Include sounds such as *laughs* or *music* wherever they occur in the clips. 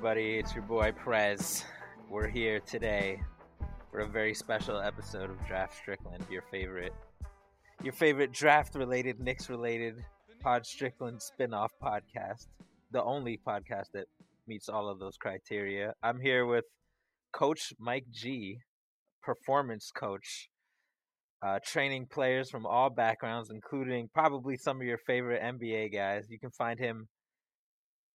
Everybody? It's your boy Prez. We're here today for a very special episode of Draft Strickland, your favorite, your favorite draft-related, Knicks-related Pod Strickland spin-off podcast, the only podcast that meets all of those criteria. I'm here with Coach Mike G, performance coach, uh, training players from all backgrounds, including probably some of your favorite NBA guys. You can find him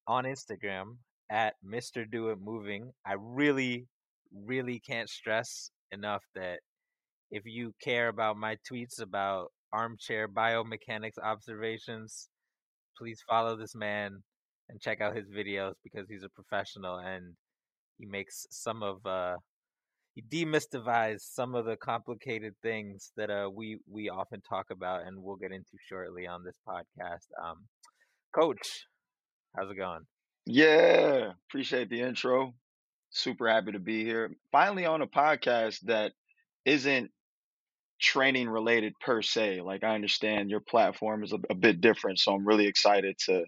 on Instagram at Mr. Do It Moving. I really, really can't stress enough that if you care about my tweets about armchair biomechanics observations, please follow this man and check out his videos because he's a professional and he makes some of uh he demystifies some of the complicated things that uh we we often talk about and we'll get into shortly on this podcast. Um coach, how's it going? Yeah, appreciate the intro. Super happy to be here. Finally on a podcast that isn't training related per se. Like I understand your platform is a, a bit different, so I'm really excited to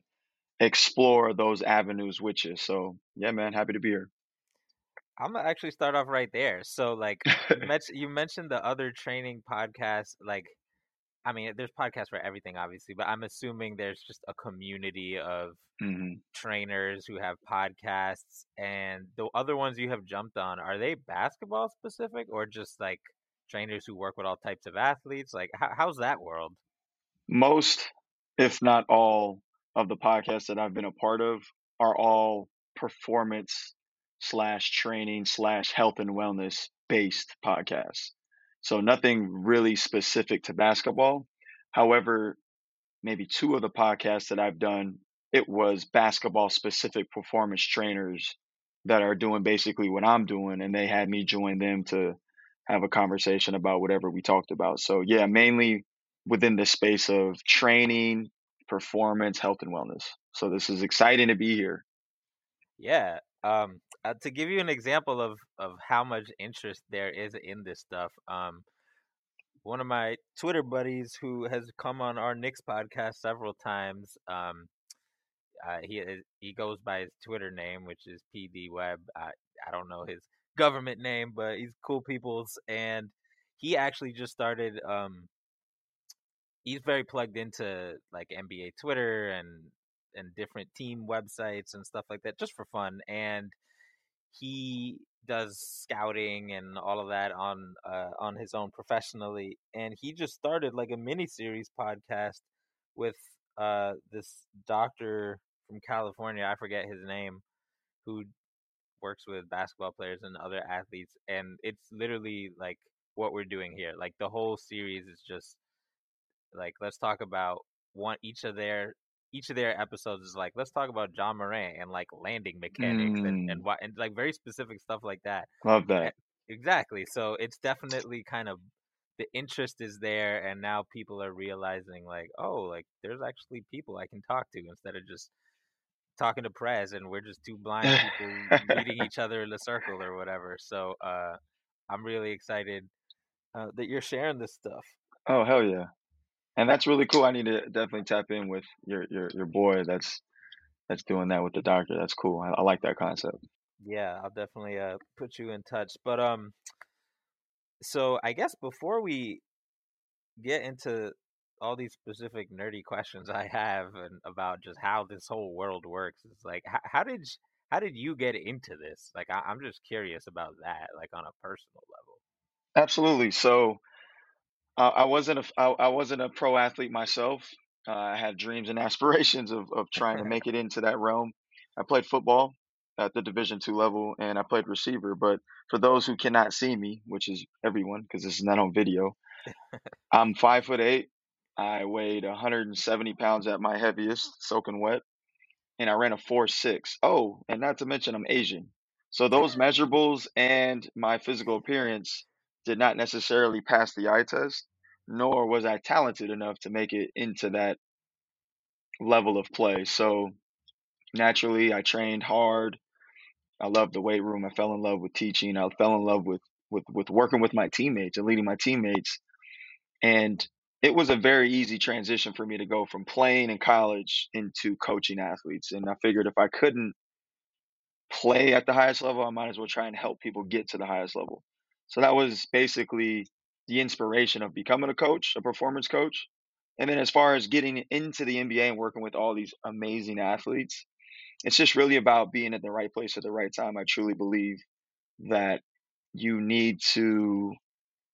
explore those avenues with you. So yeah, man, happy to be here. I'm gonna actually start off right there. So, like, you, *laughs* mentioned, you mentioned the other training podcasts. Like, I mean, there's podcasts for everything, obviously, but I'm assuming there's just a community of hmm trainers who have podcasts, and the other ones you have jumped on are they basketball specific or just like trainers who work with all types of athletes? Like, how, how's that world? Most, if not all, of the podcasts that I've been a part of are all performance slash training slash health and wellness based podcasts. So nothing really specific to basketball. However, maybe two of the podcasts that I've done, it was basketball specific performance trainers that are doing basically what I'm doing, and they had me join them to have a conversation about whatever we talked about. So yeah, mainly within the space of training, performance, health, and wellness. So this is exciting to be here. Yeah. Um, uh, to give you an example of of how much interest there is in this stuff, um, one of my Twitter buddies who has come on our Knicks podcast several times, um, uh, he he goes by his Twitter name, which is PD Web. I I don't know his government name, but he's cool people's, and he actually just started. Um, he's very plugged into like NBA Twitter and and different team websites and stuff like that, just for fun. And he does scouting and all of that on uh, on his own professionally. And he just started like a mini series podcast with uh, this doctor from California. I forget his name, who works with basketball players and other athletes. And it's literally like what we're doing here. Like the whole series is just like let's talk about one each of their each of their episodes is like let's talk about Ja Morant and like landing mechanics and and Mm, why and like very specific stuff like that. love that. Exactly. So it's definitely kind of the interest is there and now people are realizing like oh like there's actually people I can talk to instead of just talking to Prez and we're just two blind people *laughs* meeting each other in a circle or whatever. So uh I'm really excited uh, that you're sharing this stuff. oh hell yeah. And that's really cool. I need to definitely tap in with your your your boy that's that's doing that with the doctor. That's cool. I, I like that concept. Yeah, I'll definitely uh put you in touch. But um so I guess before we get into all these specific nerdy questions I have and about just how this whole world works, it's like how, how did how did you get into this? Like, I, I'm just curious about that, like on a personal level. Absolutely. So uh, I wasn't a I, I wasn't a pro athlete myself. Uh, I had dreams and *laughs* aspirations of of trying to *laughs* make it into that realm. I played football at the Division two level, and I played receiver. But for those who cannot see me, which is everyone, because this is not on video, *laughs* I'm five foot eight. I weighed 170 pounds at my heaviest, soaking wet, and I ran a four six. Oh, and not to mention I'm Asian. So those measurables and my physical appearance did not necessarily pass the eye test, nor was I talented enough to make it into that level of play. So naturally, I trained hard. I loved the weight room. I fell in love with teaching. I fell in love with with with working with my teammates and leading my teammates. And it was a very easy transition for me to go from playing in college into coaching athletes. And I figured if I couldn't play at the highest level, I might as well try and help people get to the highest level. So that was basically the inspiration of becoming a coach, a performance coach. And then as far as getting into the NBA and working with all these amazing athletes, it's just really about being at the right place at the right time. I truly believe that you need to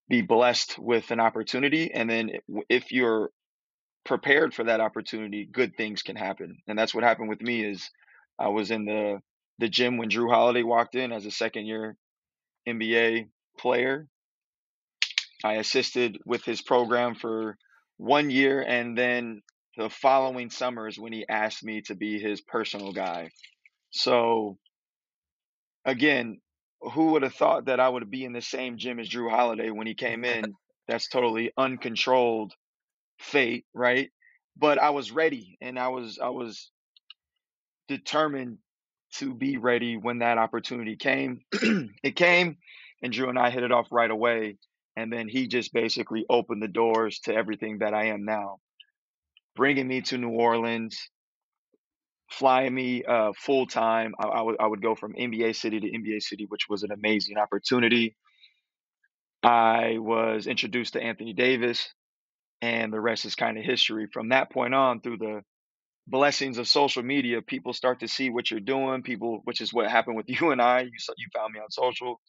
be blessed with an opportunity and then if you're prepared for that opportunity, good things can happen. And that's what happened with me is I was in the the gym when Jrue Holiday walked in as a second year NBA player. I assisted with his program for one year, and then the following summer is when he asked me to be his personal guy. So, again, who would have thought that I would be in the same gym as Jrue Holiday when he came in? *laughs* That's totally uncontrolled fate, right? But I was ready, and I was I was determined to be ready when that opportunity came. *clears throat* it came, and Jrue and I hit it off right away. And then he just basically opened the doors to everything that I am now, bringing me to New Orleans, flying me uh, full time. I, I would would go from NBA city to NBA city, which was an amazing opportunity. I was introduced to Anthony Davis, and the rest is kind of history. From that point on, through the blessings of social media, people start to see what you're doing. People, which is what happened with *laughs* you and I. You you found me on social,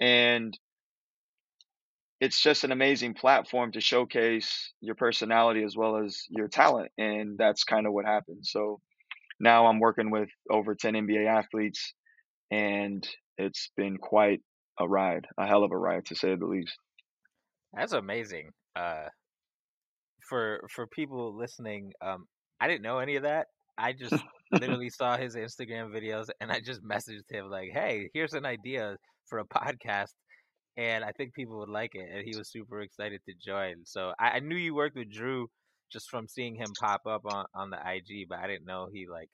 and it's just an amazing platform to showcase your personality as well as your talent and that's kind of what happened so now i'm working with over 10 nba athletes and it's been quite a ride a hell of a ride to say the least That's amazing. Uh, for for people listening, um, I didn't know any of that. I just literally saw his Instagram videos and I just messaged him like, "Hey, here's an idea for a *laughs* podcast." And I think people would like it, and he was super excited to join. So I, I knew you worked with Jrue just from seeing him pop up on, on the IG, but I didn't know he like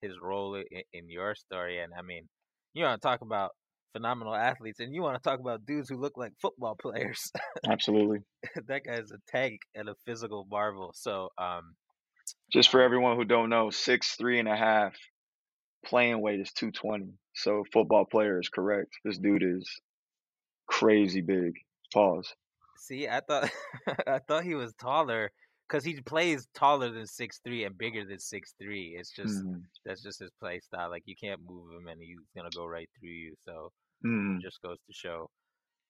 his role in, in your story. And I mean, you want to talk about phenomenal athletes, and you want to talk about dudes who look like football players. *laughs* absolutely that guy's a tank and a physical marvel. So, um, just for everyone who don't know six three and a half playing weight is 220 so football player is correct this dude is crazy big pause see, I thought *laughs* I thought he was taller because he plays taller than six three and bigger than six three. It's just Mhm. that's just his play style. Like you can't move him, and he's gonna go right through you. So it just goes to show.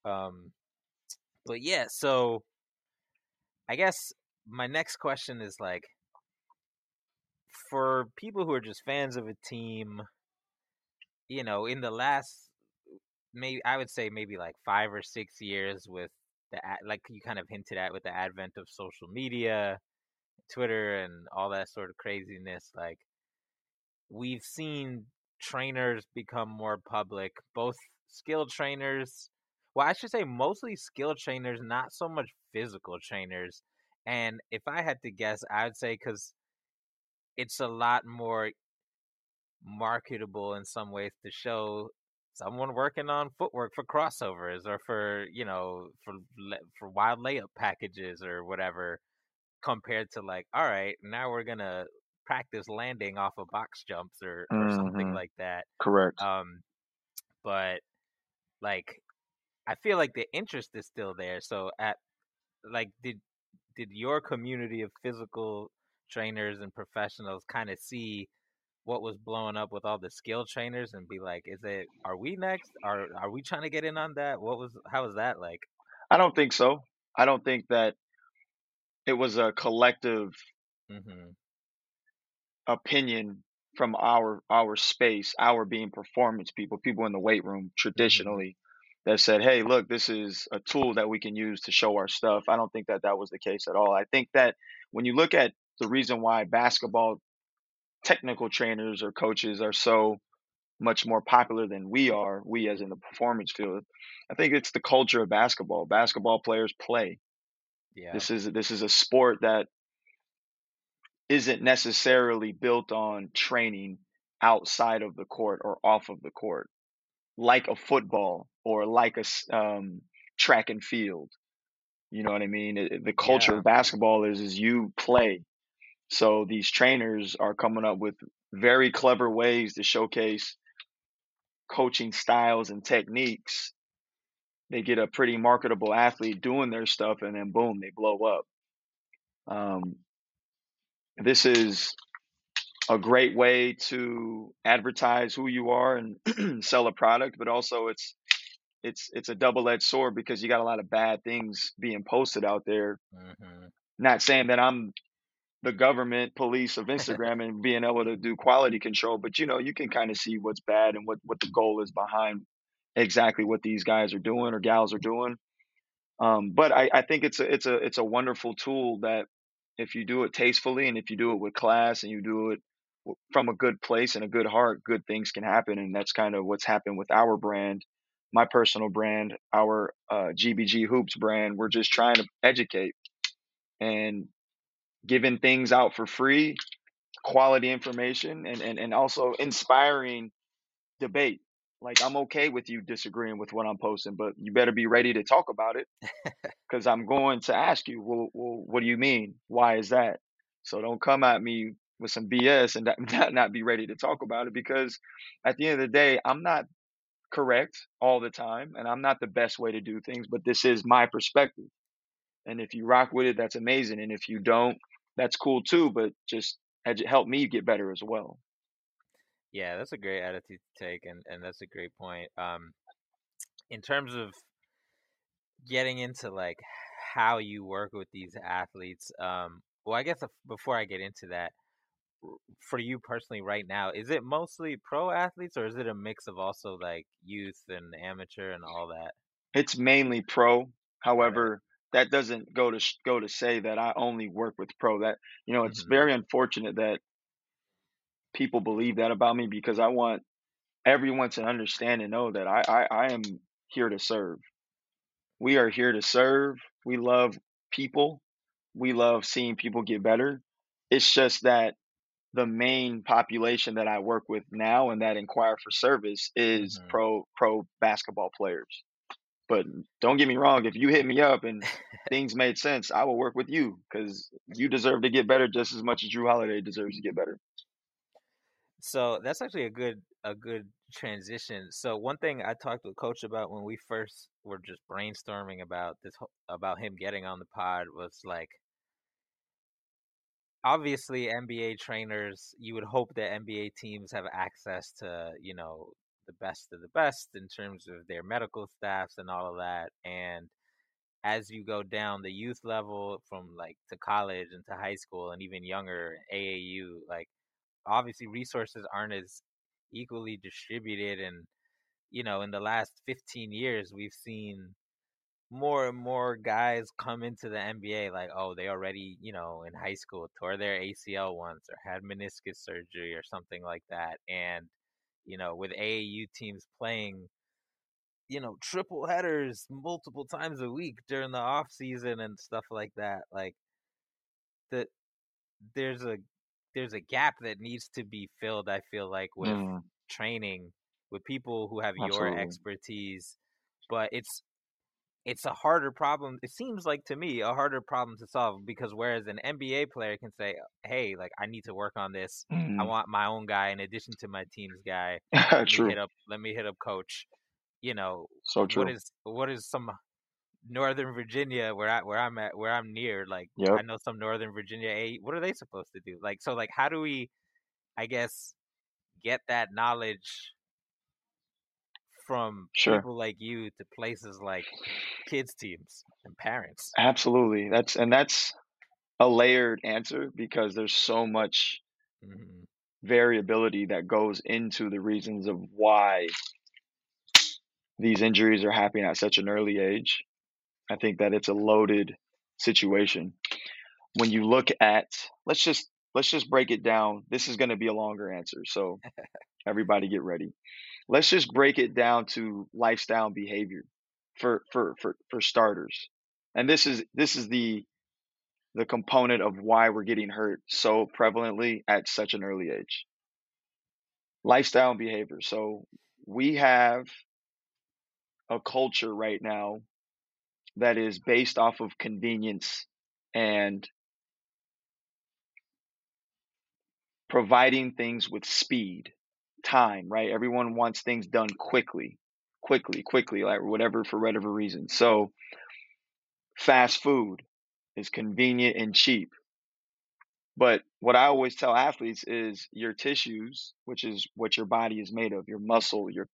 Um, but yeah, so I guess my next question is like for people who are just fans of a team, you know, in the last maybe I would say maybe like five or six years with the like you kind of hinted at with the advent of social media, Twitter, and all that sort of craziness. Like we've seen trainers become more public, both skilled trainers. Well, I should say mostly skilled trainers, not so much physical trainers. And if I had to guess, I would say because it's a lot more marketable in some ways to show someone working on footwork for crossovers or for you know for for wild layup packages or whatever compared to like all right now we're gonna practice landing off of box jumps or or something Mhm. like that correct um but like i feel like the interest is still there so at like did did your community of physical trainers and professionals kind of see what was blowing up with all the skill trainers and be like, is it are we next? Are are we trying to get in on that? What was how was that like? I don't think so. I don't think that it was a collective hmm opinion from our our space, our being performance people, people in the weight room hmm traditionally that said, "Hey, look, this is a tool that we can use to show our stuff." I don't think that that was the case at all. I think that when you look at the reason why basketball technical trainers or coaches are so much more popular than we are, we as in the performance field, I think it's the culture of basketball. Basketball players play. Yeah. This is this is a sport that isn't necessarily built on training outside of the court or off of the court, like a football or like a um, track and field. You know what I mean? The culture Yeah. of basketball is is you play. So these trainers are coming up with very clever ways to showcase coaching styles and techniques. They get a pretty marketable athlete doing their stuff, and then boom, they blow up. Um, this is a great way to advertise who you are and *clears throat* sell a product, but also it's it's it's a double edged sword because you got a lot of bad things being posted out there. hmm Not saying that I'm the government police of *laughs* Instagram and being able to do quality control, but you know, you can kind of see what's bad and what what the goal is behind exactly what these guys are doing or gals are doing. Um, but I, I think it's a it's a it's a wonderful tool that if you do it tastefully and if you do it with class and you do it from a good place and a good heart, good things can happen. And that's kind of what's happened with our brand, my personal brand, our uh, GBG Hoops brand. We're just trying to educate and giving things out for free, quality information, and and, and also inspiring debate. Like I'm okay with you disagreeing with what I'm posting, but you better be ready to talk about it *laughs* because I'm going to ask you, well, well, what do you mean? Why is that? So don't come at me with some BS and *laughs* not, not not be ready to talk about it because at the end of the day, I'm not correct all the time and I'm not the best way to do things, but this is my perspective. And if you rock with it, that's amazing. And if you don't, that's cool too, but just help me get better as well. Yeah, that's a great attitude to take, and and that's a great point. Um, in terms of getting into like how you work with these athletes, um, well, I guess before I get into that, for you personally right now, is it mostly pro athletes or is it a mix of also like youth and amateur and all that? It's mainly pro. However, that doesn't go to go to say that I only work with pro. That you know, it's hmm very unfortunate that people believe that about me because I want everyone to understand and know that I, I, I am here to serve. We are here to serve. We love people. We love seeing people get better. It's just that the main population that I work with now and that inquire for service is hmm pro pro basketball players. But don't get me wrong, if you hit me up and *laughs* things made sense, I will work with you because you deserve to get better just as much as Jrue Holiday deserves to get better. So that's actually a good a good transition. So one thing I talked with Coach about when we first were just brainstorming about this about him getting on the pod was like obviously NBA trainers you would hope that NBA teams have access to, you know, the best of the best in terms of their medical staffs and all of that and as you go down the youth level from like to college and to high school and even younger AAU like obviously resources aren't as equally distributed and you know in the last 15 years we've seen more and more guys come into the NBA like oh they already you know in high school tore their ACL once or had meniscus surgery or something like that and you know with AAU teams playing you know triple headers multiple times a week during the off season and stuff like that like the there's a there's a gap that needs to be filled i feel like with Mm, training with people who have your expertise but it's it's a harder problem it seems like to me a harder problem to solve because whereas an nba player can say hey like i need to work on this. I Mm, want my own guy in addition to my team's guy. *laughs* Let me true. hit up let me hit up coach. You know So true. is what is some northern virginia where i where i'm at where i'm near like i know some northern virginia a what are they supposed to do? Like so like how do we i guess get that knowledge from Sure. people like you to places like kids teams and parents. Absolutely. That's and that's a layered answer because there's so much hmm variability that goes into the reasons of why these injuries are happening at such an early age. I think that it's a loaded situation. When you look at let's just let's just break it down. This is going to be a longer answer, so *laughs* everybody get ready. Let's just break it down to lifestyle and behavior for for for for starters. And this is this is the the component of why we're getting hurt so prevalently at such an early age. Lifestyle and behavior. So we have a culture right now that is based off of convenience and providing things with speed, time, right? Everyone wants things done quickly, quickly, quickly, like whatever for whatever reason. So fast food is convenient and cheap. But what I always tell athletes is your tissues, which is what your body is made of, your muscle, your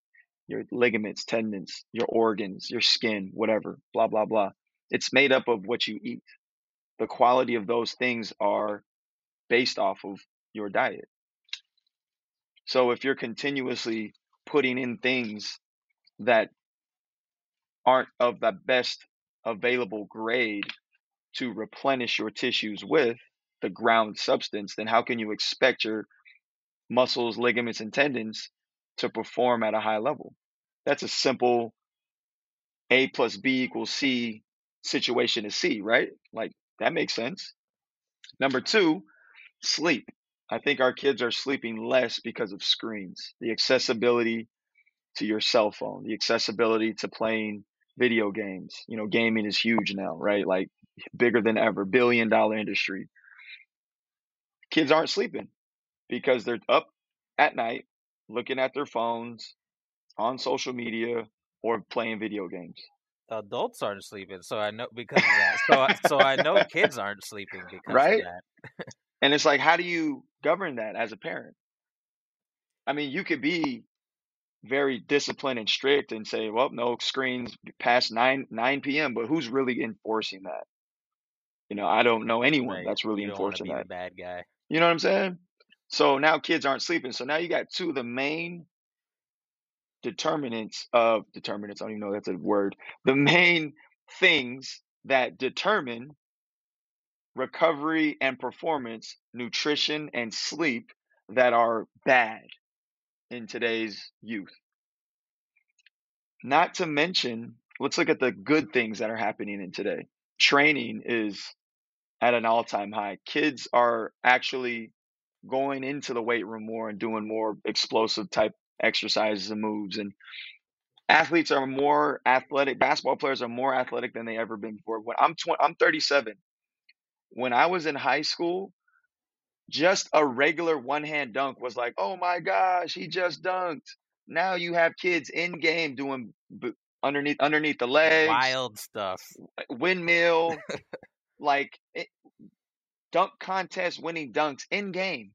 your ligaments, tendons, your organs, your skin, whatever, blah blah blah. It's made up of what you eat. The quality of those things are based off of your diet. So if you're continuously putting in things that aren't of the best available grade to replenish your tissues with the ground substance, then how can you expect your muscles, ligaments, and tendons to perform at a high level? That's a simple A plus B equals C situation to C, right? Like that makes sense. Number two, sleep. I think our kids are sleeping less because of screens, the accessibility to your cell phone, the accessibility to playing video games. You know, gaming is huge now, right? Like bigger than ever, billion dollar industry. Kids aren't sleeping because they're up at night looking at their phones, on social media, or playing video games. Adults aren't sleeping, so I know because of that. So, I- so I know *laughs* kids aren't sleeping because Right? of that. *laughs* And it's like, how do you govern that as a parent? I mean, you could be very disciplined and strict and say, well, no screens past 9 9 p.m., but who's really enforcing that? You know, I don't know anyone Right? that's really you don't want to enforcing be that. bad guy. You know what I'm saying? So now kids aren't sleeping. So now you got two of the main determinants of determinants. I don't even know if that's a word. The main things that determine recovery and performance, nutrition and sleep that are bad in today's youth. Not to mention, let's look at the good things that are happening in today. Training is at an all time high. Kids are actually going into the weight room more and doing more explosive type exercises and moves. And athletes are more athletic. Basketball players are more athletic than they ever been before. When I'm 20, I'm 37. When I was in high school, just a regular one hand dunk was like, oh my gosh, he just dunked. Now you have kids in game doing b- underneath underneath the legs, Wild stuff. windmill, *laughs* like it, dunk contest winning dunks in game.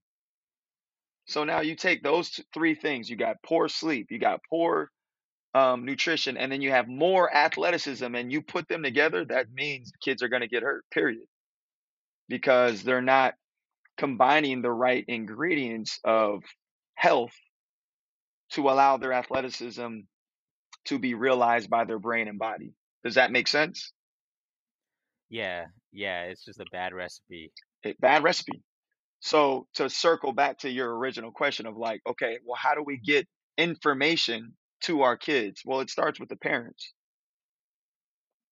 So now you take those three things. You got poor sleep, you got poor um, nutrition, and then you have more athleticism, and you put them together. That means kids are going to get hurt. Period, because they're not combining the right ingredients of health to allow their athleticism to be realized by their brain and body. Does that make sense? Yeah, yeah. It's just a bad recipe. It, bad recipe. So to circle back to your original question of like, okay, well, how do we get information to our kids? Well, it starts with the parents.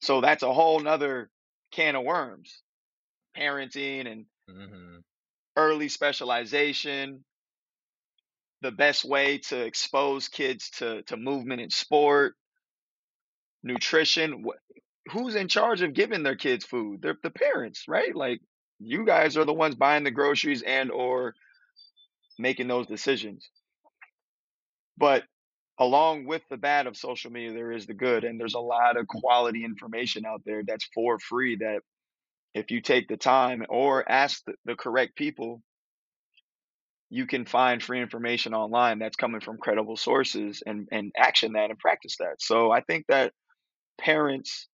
So that's a whole nother can of worms. Parenting and hmm early specialization, the best way to expose kids to, to movement and sport, nutrition. Who's in charge of giving their kids food? They're the parents, right? Like you guys are the ones buying the groceries and or making those decisions. But along with the bad of social media, there is the good, and there's a lot of quality information out there that's for free. That if you take the time or ask the, the correct people, you can find free information online that's coming from credible sources and and action that and practice that. So I think that parents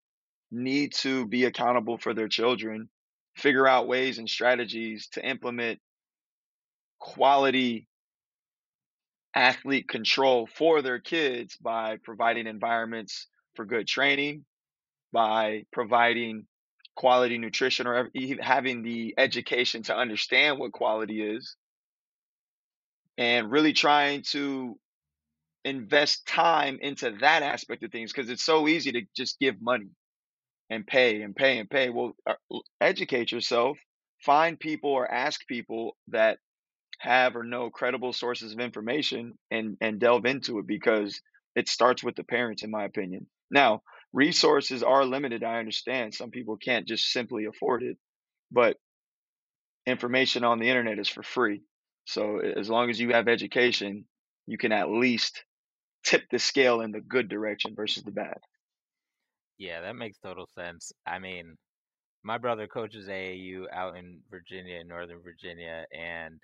need to be accountable for their children, figure out ways and strategies to implement quality athlete control for their kids by providing environments for good training, by providing quality nutrition or having the education to understand what quality is and really trying to invest time into that aspect of things because it's so easy to just give money and pay and pay and pay. Well, uh, educate yourself, find people or ask people that have or know credible sources of information and and delve into it because it starts with the parents in my opinion. Now, resources are limited, I understand. Some people can't just simply afford it, but information on the internet is for free. So as long as you have education, you can at least tip the scale in the good direction versus the bad. Yeah, that makes total sense. I mean, my brother coaches AAU out in Virginia, Northern Virginia, and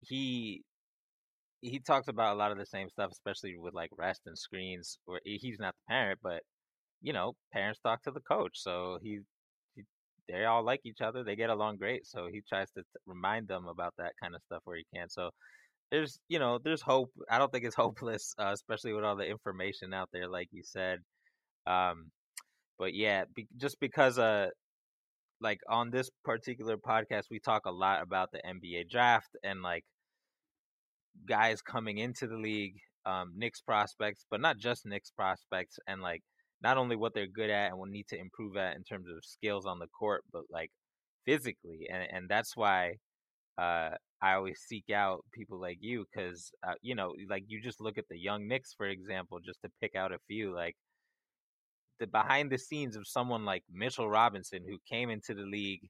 he he talks about a lot of the same stuff, especially with like rest and screens. Where he's not the parent, but you know, parents talk to the coach, so he, he they all like each other. They get along great, so he tries to t- remind them about that kind of stuff where he can. So there's you know there's hope. I don't think it's *laughs* hopeless, uh, especially with all the information out there, like you said. Um, but yeah, be, just because uh like on this particular podcast we talk a lot about the NBA draft and like guys coming into the league, um, Knicks prospects, but not just Knicks prospects, and like not only what they're good at and will need to improve at in terms of skills on the court, but like physically, and and that's why uh, I always seek out people like you because uh, you know, like you just look at the young Knicks, for example, just to pick out a few, like the behind the scenes of someone like Mitchell Robinson who came into the league,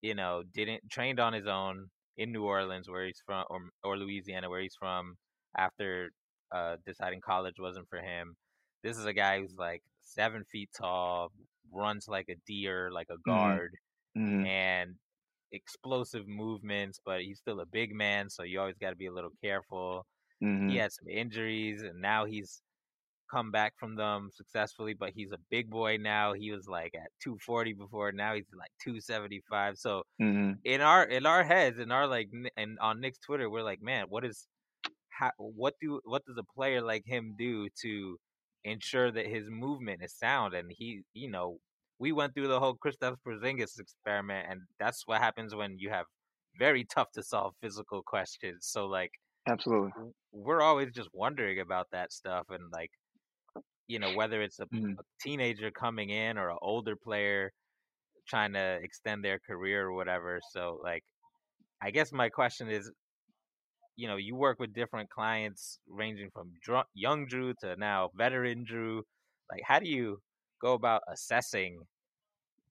you know, didn't trained on his own in New Orleans where he's from or or Louisiana where he's from after uh, deciding college wasn't for him. This is a guy who's like seven feet tall, runs like a deer, like a mm-hmm. guard, mm-hmm. and explosive movements, but he's still a big man, so you always got to be a little careful. Mm-hmm. He had some injuries, and now he's come back from them successfully, but he's a big boy now. He was like at 240 before, now he's like 275. So mm-hmm. in our in our heads, in our like, and on Knicks Twitter, we're like, man, what is, how, what do what does a player like him do to ensure that his movement is sound? And he, you know, we went through the whole Kristaps Porzingis experiment, and that's what happens when you have very tough to solve physical questions. So like, absolutely, we're always just wondering about that stuff, and like you know, whether it's a, mm-hmm. a teenager coming in or an older player trying to extend their career or whatever. So, like, I guess my question is, you know, you work with different clients ranging from dr- young Jrue to now veteran Jrue. Like, how do you go about assessing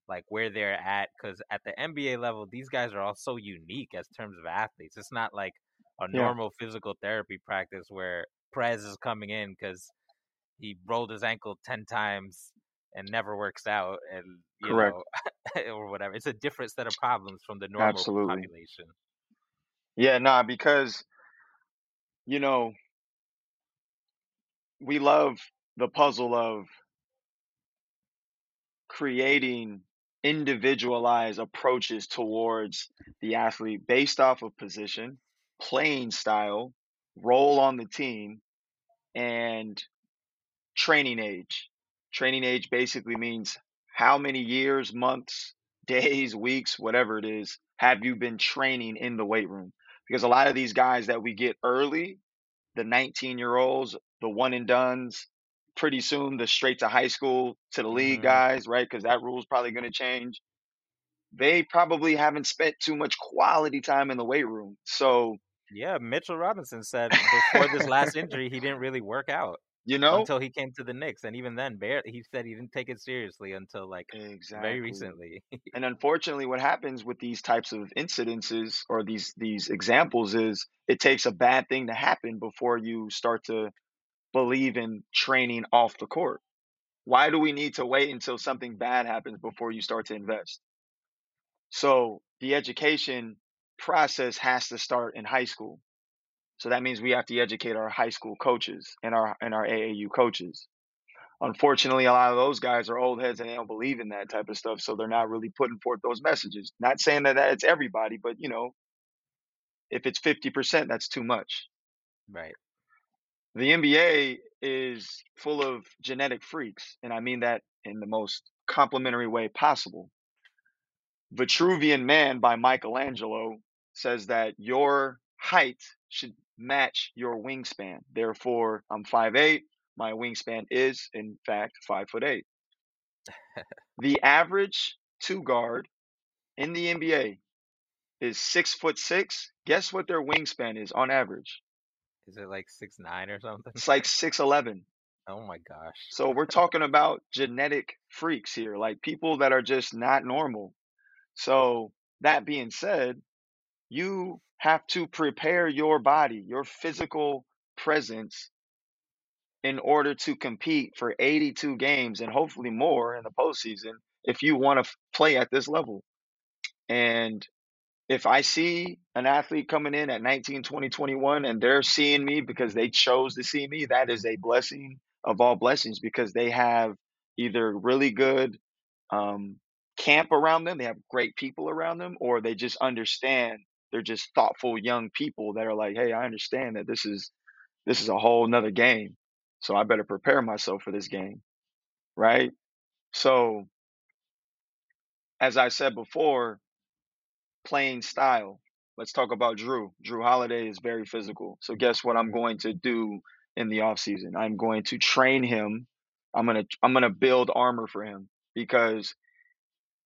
like where they're at? Because at the NBA level, these guys are all so unique as terms of athletes. It's not like a normal yeah. physical therapy practice where Prez is coming in because he rolled his ankle 10 times and never works out and you Correct. know *laughs* or whatever it's a different set of problems from the normal Absolutely. population yeah nah because you know we love the puzzle of creating individualized approaches towards the athlete based off of position playing style role on the team and training age. Training age basically means how many years, months, *laughs* days, weeks, whatever it is, have you been training in the weight room? Because a lot of these guys that we get early, the 19 year olds, the one and dones, pretty soon the straight to high school to the league mm-hmm. guys, right? Because that rule is probably going to change. They probably haven't spent too much quality time in the weight room. So, yeah, Mitchell Robinson said before this last injury, he didn't really work out. You know, until he came to the Knicks, and even then, Bear he said he didn't take it seriously until like exactly. very recently. and unfortunately, what happens with these types of incidences or these these examples is it takes a bad thing to happen before you start to believe in training off the court. Why do we need to wait until something bad happens before you start to invest? So the education process has to start in high school. So that means we have to educate our high school coaches and our and our AAU coaches. Unfortunately, a lot of those guys are old heads and they don't believe in that type of stuff, so they're not really putting forth those messages. Not saying that, that it's everybody, but you know, if it's 50%, that's too much. Right. The NBA is full of genetic freaks, and I mean that in the most complimentary way possible. Vitruvian Man by Michelangelo says that your height should match your wingspan. Therefore, I'm 5'8. My wingspan is, in fact, 5 foot 8. *laughs* the average two guard in the NBA is 6 foot 6. Guess what their wingspan is on average? Is it like six nine or something? It's like 6'11. *laughs* Oh my gosh. So we're talking about genetic freaks here, like people that are just not normal. So that being said, you have to prepare your body, your physical presence in order to compete for 82 games and hopefully more in the postseason if you want to play at this level. And if I see an athlete coming in at 19, 20, 21 and they're seeing me because they chose to see me, that is a blessing of all blessings because they have either really good um, camp around them, they have great people around them, or they just understand they're just thoughtful young people that are like, hey, I understand that this is this is a whole nother game. So I better prepare myself for this game. Right? So as I said before, playing style. Let's talk about Jrue. Jrue Holiday is very physical. So guess what I'm going to do in the offseason? I'm going to train him. I'm to I'm going to build armor for him because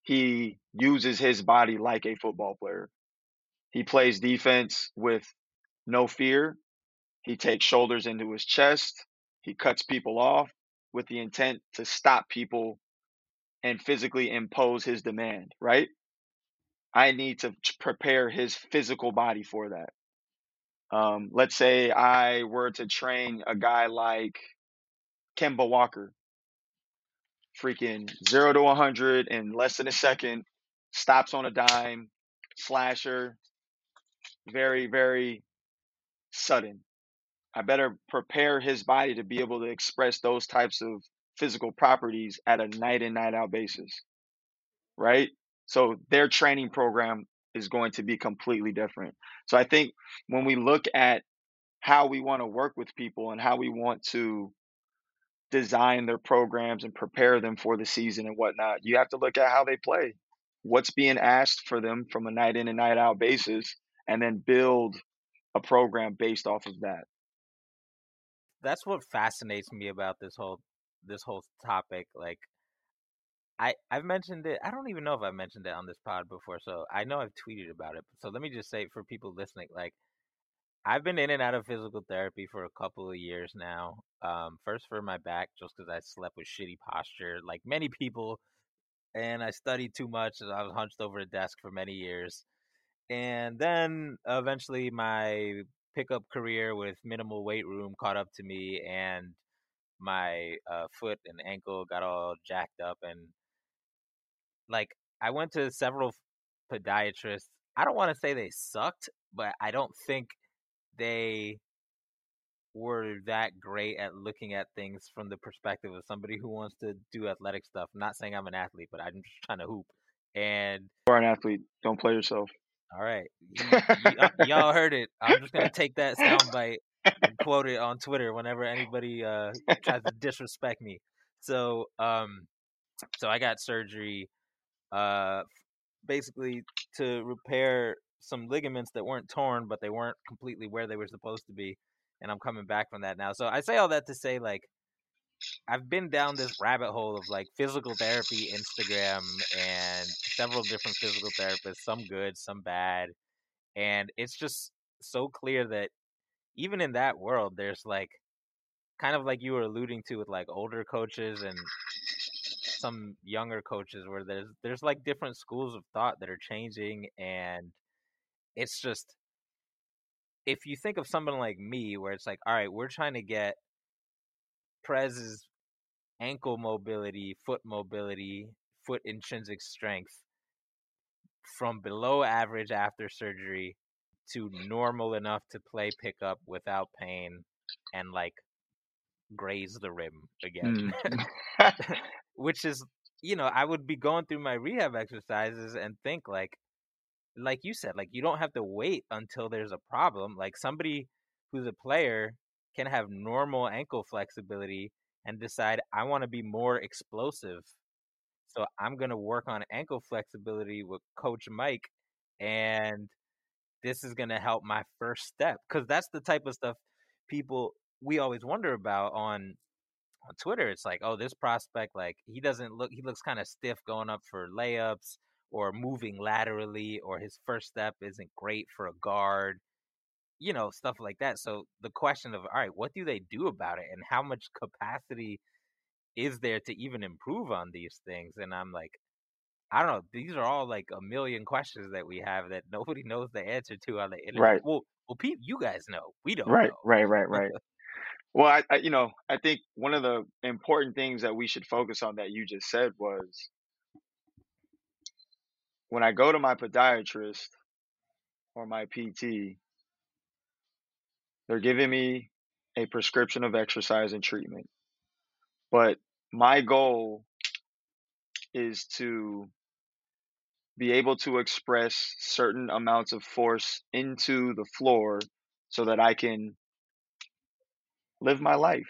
he uses his body like a football player. He plays defense with no fear. He takes shoulders into his chest. He cuts people off with the intent to stop people and physically impose his demand, right? I need to prepare his physical body for that. Um, let's say I were to train a guy like Kemba Walker, freaking zero to 100 in less than a second, stops on a dime, slasher, very, very sudden. I better prepare his body to be able to express those types of physical properties at a night in, night out basis. Right? So their training program is going to be completely different. So I think when we look at how we want to work with people and how we want to design their programs and prepare them for the season and whatnot, you have to look at how they play, what's being asked for them from a night in and night out basis, and then build a program based off of that. That's what fascinates me about this whole this whole topic. Like I I've mentioned it. I don't even know if I've mentioned it on this pod before, so I know I've tweeted about it. So let me just say for people listening, like I've been in and out of physical therapy for a couple of years now. Um, first for my back, just because I slept with shitty posture, like many *laughs* people, and I studied too much. And I was hunched over a desk for many years, and then eventually my pickup career with minimal weight room caught up to me, and my uh, foot and ankle got all jacked up, and like I went to several podiatrists. I don't want to say they sucked, but I don't think they were that great at looking at things from the perspective of somebody who wants to do athletic stuff. I'm not saying I'm an athlete, but I'm just trying to hoop. And you're an athlete. Don't play yourself. All right, y'all heard it. *laughs* I'm just gonna take that soundbite and quote it on Twitter whenever anybody uh, tries to disrespect me. So, um, so I got surgery uh, basically to repair some ligaments that weren't torn, but they weren't completely where they were supposed to be. And I'm coming back from that now. So I say all that to say, like, I've been down this rabbit hole of like physical therapy Instagram and several different physical therapists, some good, some bad. And it's just so clear that even in that world, there's like kind of like you were alluding to with like older coaches and some younger coaches where there's there's like different schools of thought that are changing and it's just if you think of someone like me where it's like all right we're trying to get Prez's ankle mobility foot mobility foot intrinsic strength from below average after surgery to normal enough to play pickup without pain and like graze the rim again. Mm. *laughs* *laughs* Which is, you know, I would be going through my rehab exercises and think like like you said, like you don't have to wait until there's a problem. Like somebody who's a player can have normal ankle flexibility and decide I want to be more explosive. So I'm going to work on ankle flexibility with coach Mike and this is going to help my first step cuz that's the type of stuff people we always wonder about on on Twitter. It's like, "Oh, this prospect like he doesn't look he looks kind of stiff going up for layups or moving laterally or his first step isn't great for a guard." You know, stuff like that. So the question of, all right, what do they do about it, and how much capacity is there to even improve on these things? And I'm like, I don't know. These are all like a million questions that we have that nobody *laughs* knows the answer to on the internet. Right. Well, well, Pete, you guys know. We don't Right, know. right, right, right. *laughs* Well, I, I, you know, I think one of the important things that we should focus on that you just said was when I go to my podiatrist or my PT, they're giving me a prescription of exercise and treatment. But my goal is to be able to express certain amounts of force into the floor so that I can live my life.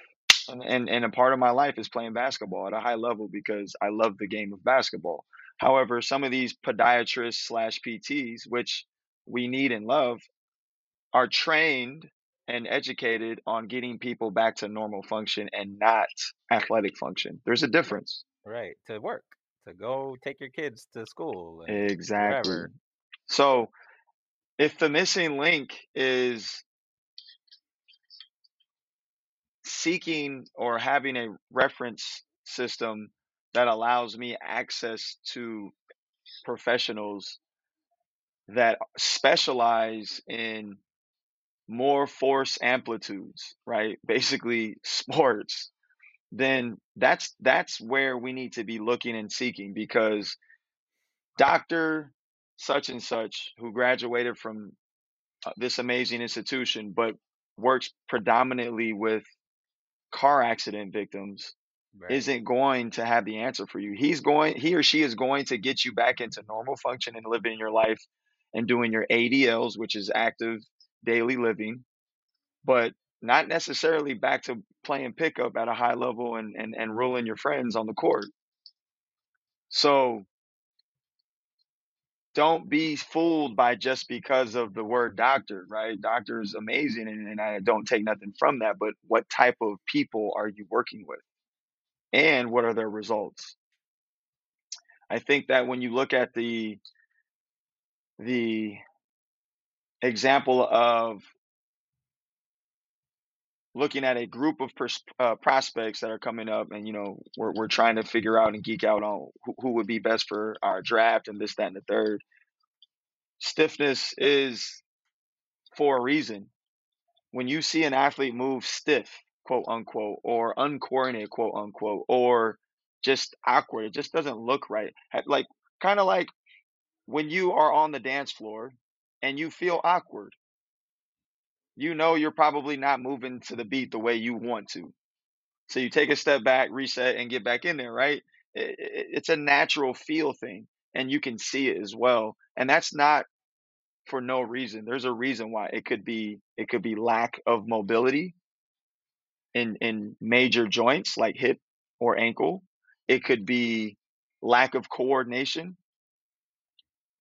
And, and, and a part of my life is playing basketball at a high level because I love the game of basketball. However, some of these podiatrists slash PTs, which we need and love, are trained and educated on getting people back to normal function and not athletic function. There's a difference. Right. To work, to go take your kids to school. Exactly. wherever. So if the missing link is seeking or having a reference system that allows me access to professionals that specialize in more force amplitudes, right? *laughs* Basically sports, then that's that's where we need to be looking and seeking because Dr. such and such who graduated from uh, this amazing institution but works predominantly with car accident victims Right. isn't going to have the answer for you. He's going he or she is going to get you back into normal function and living your life and doing your ADLs, which is active daily living, but not necessarily back to playing pickup at a high level and, and, and ruling your friends on the court. So don't be fooled by just because of the word doctor, right? Doctor is amazing and, and I don't take nothing from that, but what type of people are you working with? And what are their results? I think that when you look at the the example of looking at a group of pers- uh, prospects that are coming up, and you know we're we're trying to figure out and geek out on who, who would be best for our draft and this, that, and the third. Stiffness is for a reason. When you see an athlete move stiff, quote unquote, or uncoordinated, quote unquote, or just awkward, it just doesn't look right. Like kind of like when you are on the dance floor and you feel awkward you know you're probably not moving to the beat the way you want to. So you take a step back, reset, and get back in there, right? It's a natural feel thing, and you can see it as well. And that's not for no reason. There's a reason why. It could be it could be lack of mobility in in major joints like hip or ankle. It could be lack of coordination.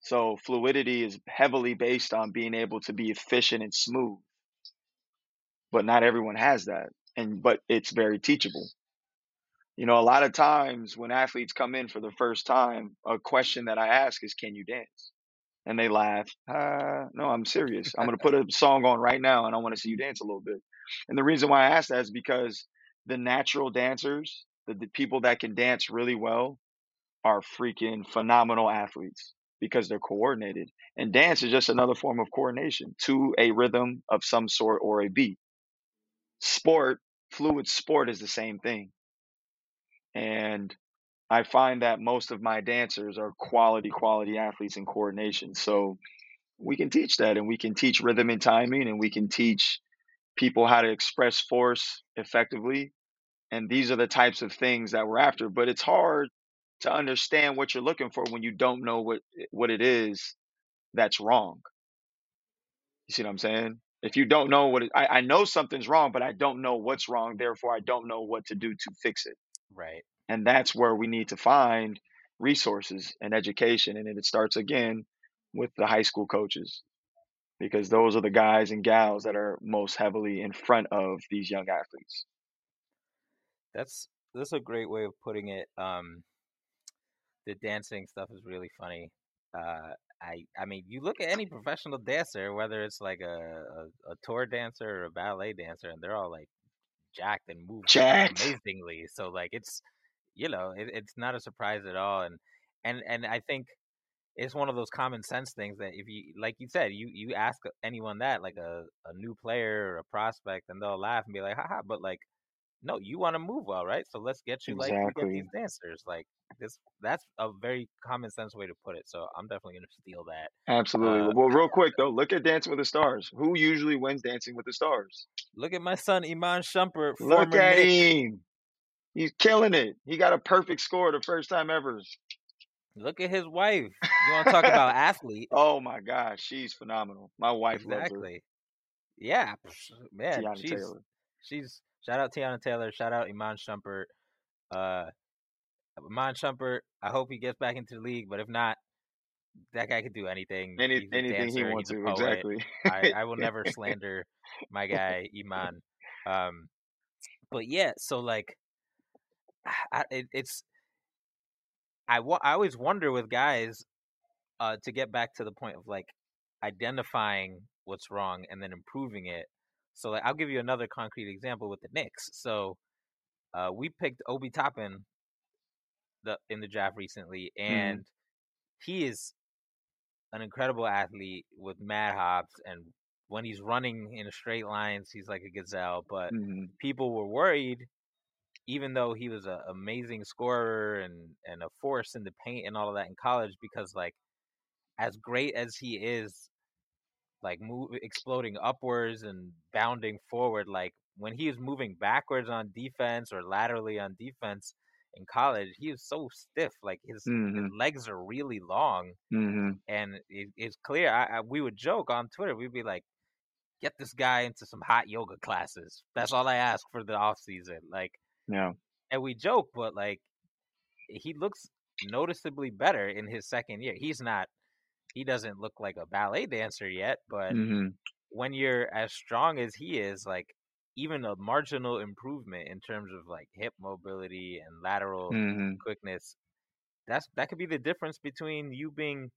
So fluidity is heavily based on being able to be efficient and smooth. but not everyone has that and but it's very teachable. You know a lot of times when athletes come in for the first time a question that i ask is can you dance? And they laugh uh, no i'm serious. I'm going to put a song on right now and i want to see you dance a little bit. And the reason why i ask that is because the natural dancers the, the people that can dance really well are freaking phenomenal athletes because they're coordinated and dance is just another form of coordination to a rhythm of some sort or a beat sport, fluid sport is the same thing. And I find that most of my dancers are quality, quality athletes in coordination. So we can teach that and we can teach rhythm and timing and we can teach people how to express force effectively. And these are the types of things that we're after. But it's hard to understand what you're looking for when you don't know what what it is that's wrong. You see what I'm saying? If you don't know what it, I, I know something's wrong, but I don't know what's wrong. Therefore, I don't know what to do to fix it. Right. And that's where we need to find resources and education. And it starts again with the high school coaches because those are the guys and gals that are most heavily in front of these young athletes. That's that's a great way of putting it. Um, the dancing stuff is really funny. Uh, I I mean, you look at any professional dancer, whether it's like a, a, a tour dancer or a ballet dancer, and they're all like jacked and move Jacked. amazingly. So like it's you know it, it's not a surprise at all, and and and I think it's one of those common sense things that if you like you said you you ask anyone that like a, a new player or a prospect and they'll laugh and be like haha but like no you want to move well right so let's get you like we get these dancers like this that's a very common sense way to put it so i'm definitely going to steal that Absolutely. Uh, well, real *laughs* quick though, look at Dancing with the Stars. Who usually wins Dancing with the Stars? look at my son iman shumpert Look at Knick. him. He's killing it. He got a perfect score the first time ever. look at his wife you want to talk about *laughs* athlete Oh my gosh, she's phenomenal. My wife loves exactly yeah man Teyana she's Taylor. She's shout out Teyana Taylor, shout out Iman Shumpert. Uh, Iman Shumpert, I hope he gets back into the league, but if not, that guy could do anything. Any, anything he wants to, exactly. I, I *laughs* will never *laughs* slander my guy Iman. Um, but yeah, so like, I, it, it's I wa- I always wonder with guys, uh, to get back to the point of like identifying what's wrong and then improving it. So like, I'll give you another concrete example with the Knicks. So, uh, we picked Obi Toppin the in the draft recently, and he is an incredible athlete with mad hops, and when he's running in straight lines, he's like a gazelle. But Mhm. people were worried, even though he was an amazing scorer and and a force in the paint and all of that in college, because like as great as he is, like move exploding upwards and bounding forward, like when he was moving backwards on defense or laterally on defense in college, he was so stiff. Like his, his Mhm. legs are really long, Mhm. and it, it's clear. I, I we would joke on Twitter. We'd be like, "Get this guy into some hot yoga classes." That's all I ask for the off season. Like, Yeah. and we joke, but like, he looks noticeably better in his second year. He's not. He doesn't look like a ballet dancer yet, but Mhm. when you're as strong as he is, like even a marginal improvement in terms of like hip mobility and lateral Mhm. quickness, that's that could be the difference between you being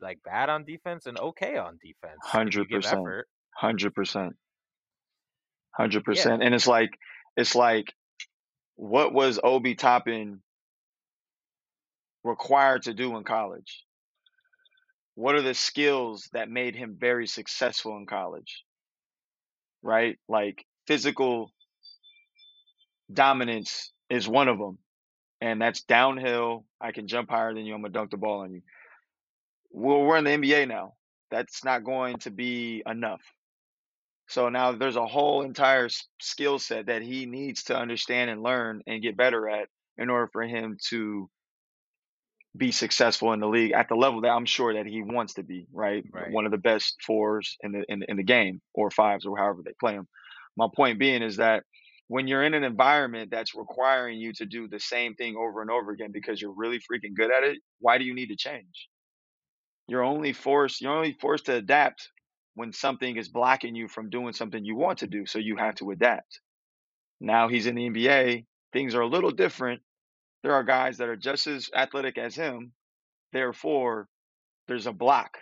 like bad on defense and okay on defense. Hundred percent. Hundred percent. Hundred percent. And it's like it's like what was Obi Toppin required to do in college? What are the skills that made him very successful in college? Right? Like physical dominance is one of them. And that's downhill. I can jump higher than you. I'm going to dunk the ball on you. Well, we're in the NBA now. That's not going to be enough. So now there's a whole entire skill set that he needs to understand and learn and get better at in order for him to be successful in the league at the level that I'm sure that he wants to be, right? Right. One of the best fours in the in the, in the game or fives or however they play them. My point being is that when you're in an environment that's requiring you to do the same thing over and over again because you're really freaking good at it, why do you need to change? You're only forced you're only forced to adapt when something is blocking you from doing something you want to do, so you have to adapt. Now he's in the NBA, things are a little different. There are guys that are just as athletic as him. Therefore, there's a block.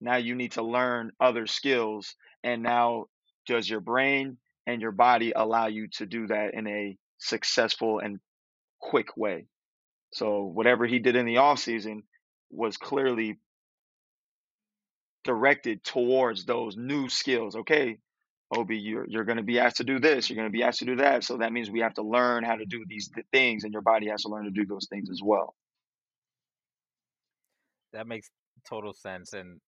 Now you need to learn other skills. And now, does your brain and your body allow you to do that in a successful and quick way? So, whatever he did in the off season was clearly directed towards those new skills. Okay, Obi, you're you're going to be asked to do this, you're going to be asked to do that. So that means we have to learn how to do these th- things, and your body has to learn to do those things as well. That makes total sense, and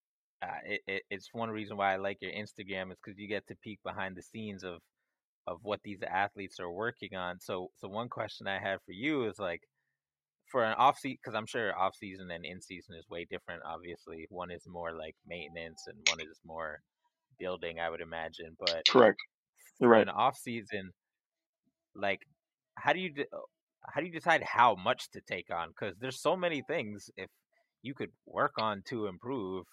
uh, it, it, it's one reason why I like your Instagram is because you get to peek behind the scenes of of what these athletes are working on. So, so one question I have for you is like, for an off season, because I'm sure off season and in season is way different. Obviously, one is more like maintenance, and one is more building. I would imagine, but Correct. You're right. an off season, like, how do you de- how do you decide how much to take on? Because there's so many things if you could work on to improve,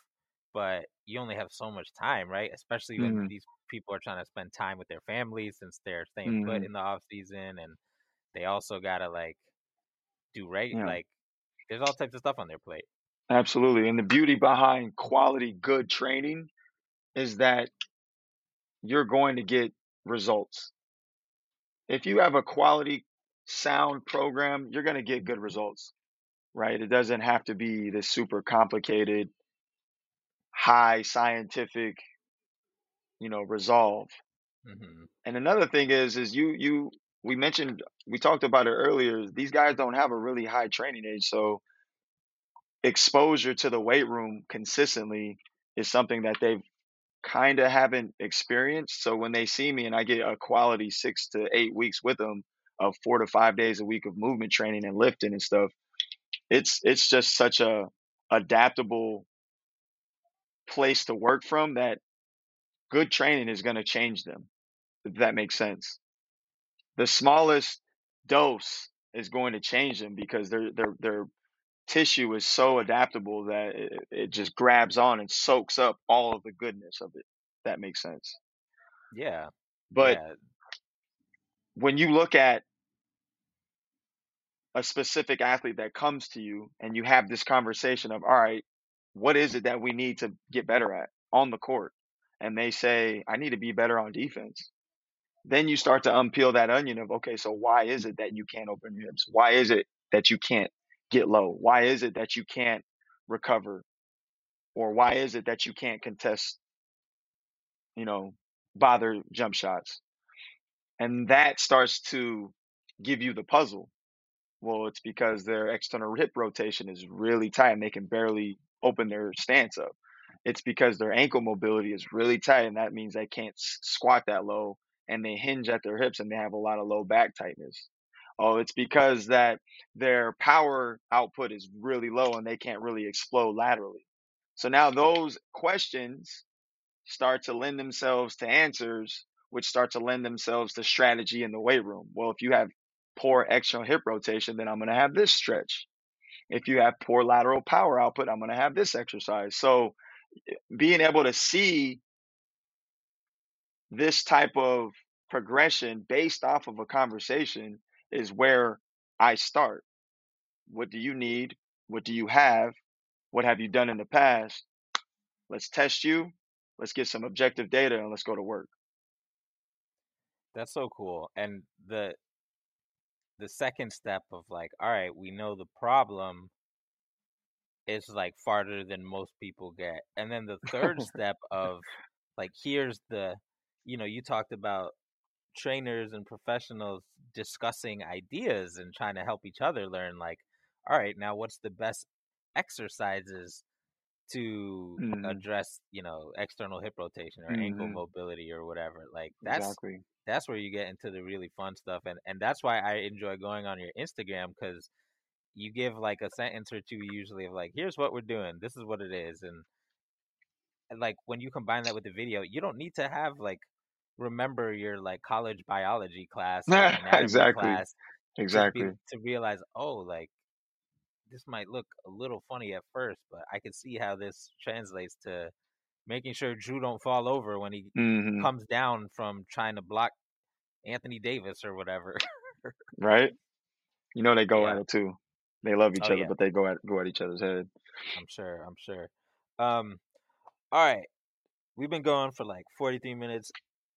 but you only have so much time, right? Especially when Mhm. these people are trying to spend time with their families since they're staying put Mhm. in the off season, and they also gotta like do right. Yeah. Like, there's all types of stuff on their plate. Absolutely. And the beauty behind quality, good training is that you're going to get results. If you have a quality, sound program, you're going to get good results, right? It doesn't have to be this super complicated, high scientific, you know, resolve. hmm And another thing is, is you, you, we mentioned, we talked about it earlier. These guys don't have a really high training age. So exposure to the weight room consistently is something that they've kind of haven't experienced. So when they see me and I get a quality six to eight weeks with them of four to five days a week of movement training and lifting and stuff, it's it's just such a adaptable place to work from that good training is going to change them. If that makes sense. The smallest dose is going to change them because they're they're their tissue is so adaptable that it, it just grabs on and soaks up all of the goodness of it. That makes sense. Yeah, But yeah, when you look at a specific athlete that comes to you and you have this conversation of, all right, what is it that we need to get better at on the court? And they say, I need to be better on defense. Then you start to unpeel that onion of, okay, so why is it that you can't open your hips? Why is it that you can't get low? Why is it that you can't recover? Or why is it that you can't contest, you know, bother jump shots? And that starts to give you the puzzle. Well, it's because their external hip rotation is really tight and they can barely open their stance up. It's because their ankle mobility is really tight and that means they can't squat that low and they hinge at their hips and they have a lot of low back tightness. Oh, it's because that their power output is really low and they can't really explode laterally. So now those questions start to lend themselves to answers, which start to lend themselves to strategy in the weight room. Well, if you have poor external hip rotation, then I'm going to have this stretch. If you have poor lateral power output, I'm going to have this exercise. So eh, being able to see this type of progression based off of a conversation is where I start. What do you need? What do you have? What have you done in the past? Let's test you. Let's get some objective data and let's go to work. that's so cool. And the the second step of like, all right, we know the problem is like farther than most people get. And then the third *laughs* step of like here's the you know, you talked about trainers and professionals discussing ideas and trying to help each other learn like, all right, now what's the best exercises to Mhm. address, you know, external hip rotation or ankle Mhm. mobility or whatever. Like that's Exactly. that's where you get into the really fun stuff and and that's why I enjoy going on your Instagram cuz you give like a sentence or two usually of like here's what we're doing this is what it is and, and like when you combine that with the video you don't need to have like remember your like college biology class *laughs* Exactly. class to be- Exactly. to realize oh like this might look a little funny at first but I can see how this translates to making sure Jrue don't fall over when he hmm comes down from trying to block Anthony Davis or whatever Right? You know they go Yeah. at it too. They love each Oh, other, yeah. but they go at go at each other's head. I'm sure. I'm sure. Um, all right. We've been going for like 43 minutes.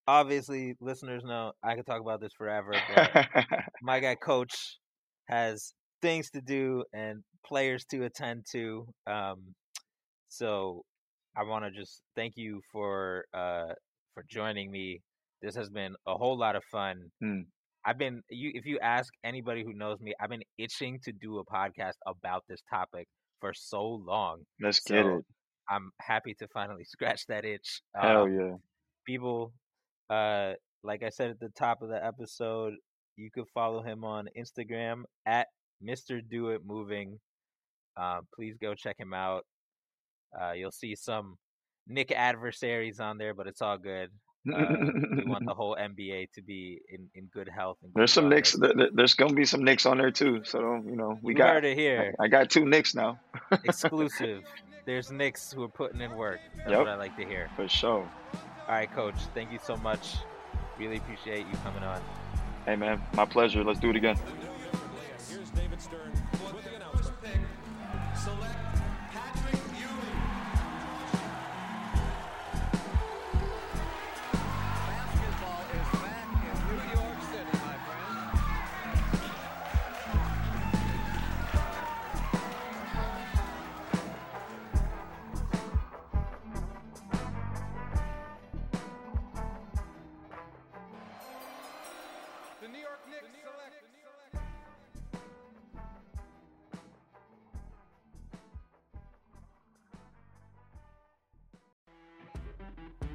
Obviously, listeners know I could talk about this forever, but *laughs* my guy coach has things to do and players to attend to. Um, so I want to just thank you for uh for joining me. This has been a whole lot of fun. Mm. I've been you if you ask anybody who knows me, I've been itching to do a podcast about this topic for so long. Let's get it. I'm happy to finally *laughs* scratch that itch. Hell Um, yeah. people uh like i said at the top of the episode you could follow him on instagram at mr do it moving uh, please go check him out uh you'll see some Knick adversaries on there but it's all good uh, we want the *laughs* whole nba to be in in good health and There's some Knicks. there- there- There's gonna be some Knicks on there too. So you know we got. heard it here I got two Knicks now exclusive *laughs* there's Knicks who are putting in work that's Yep. what i like to hear for sure. All right coach thank you so much really appreciate you coming on Hey man, my pleasure. Let's do it again.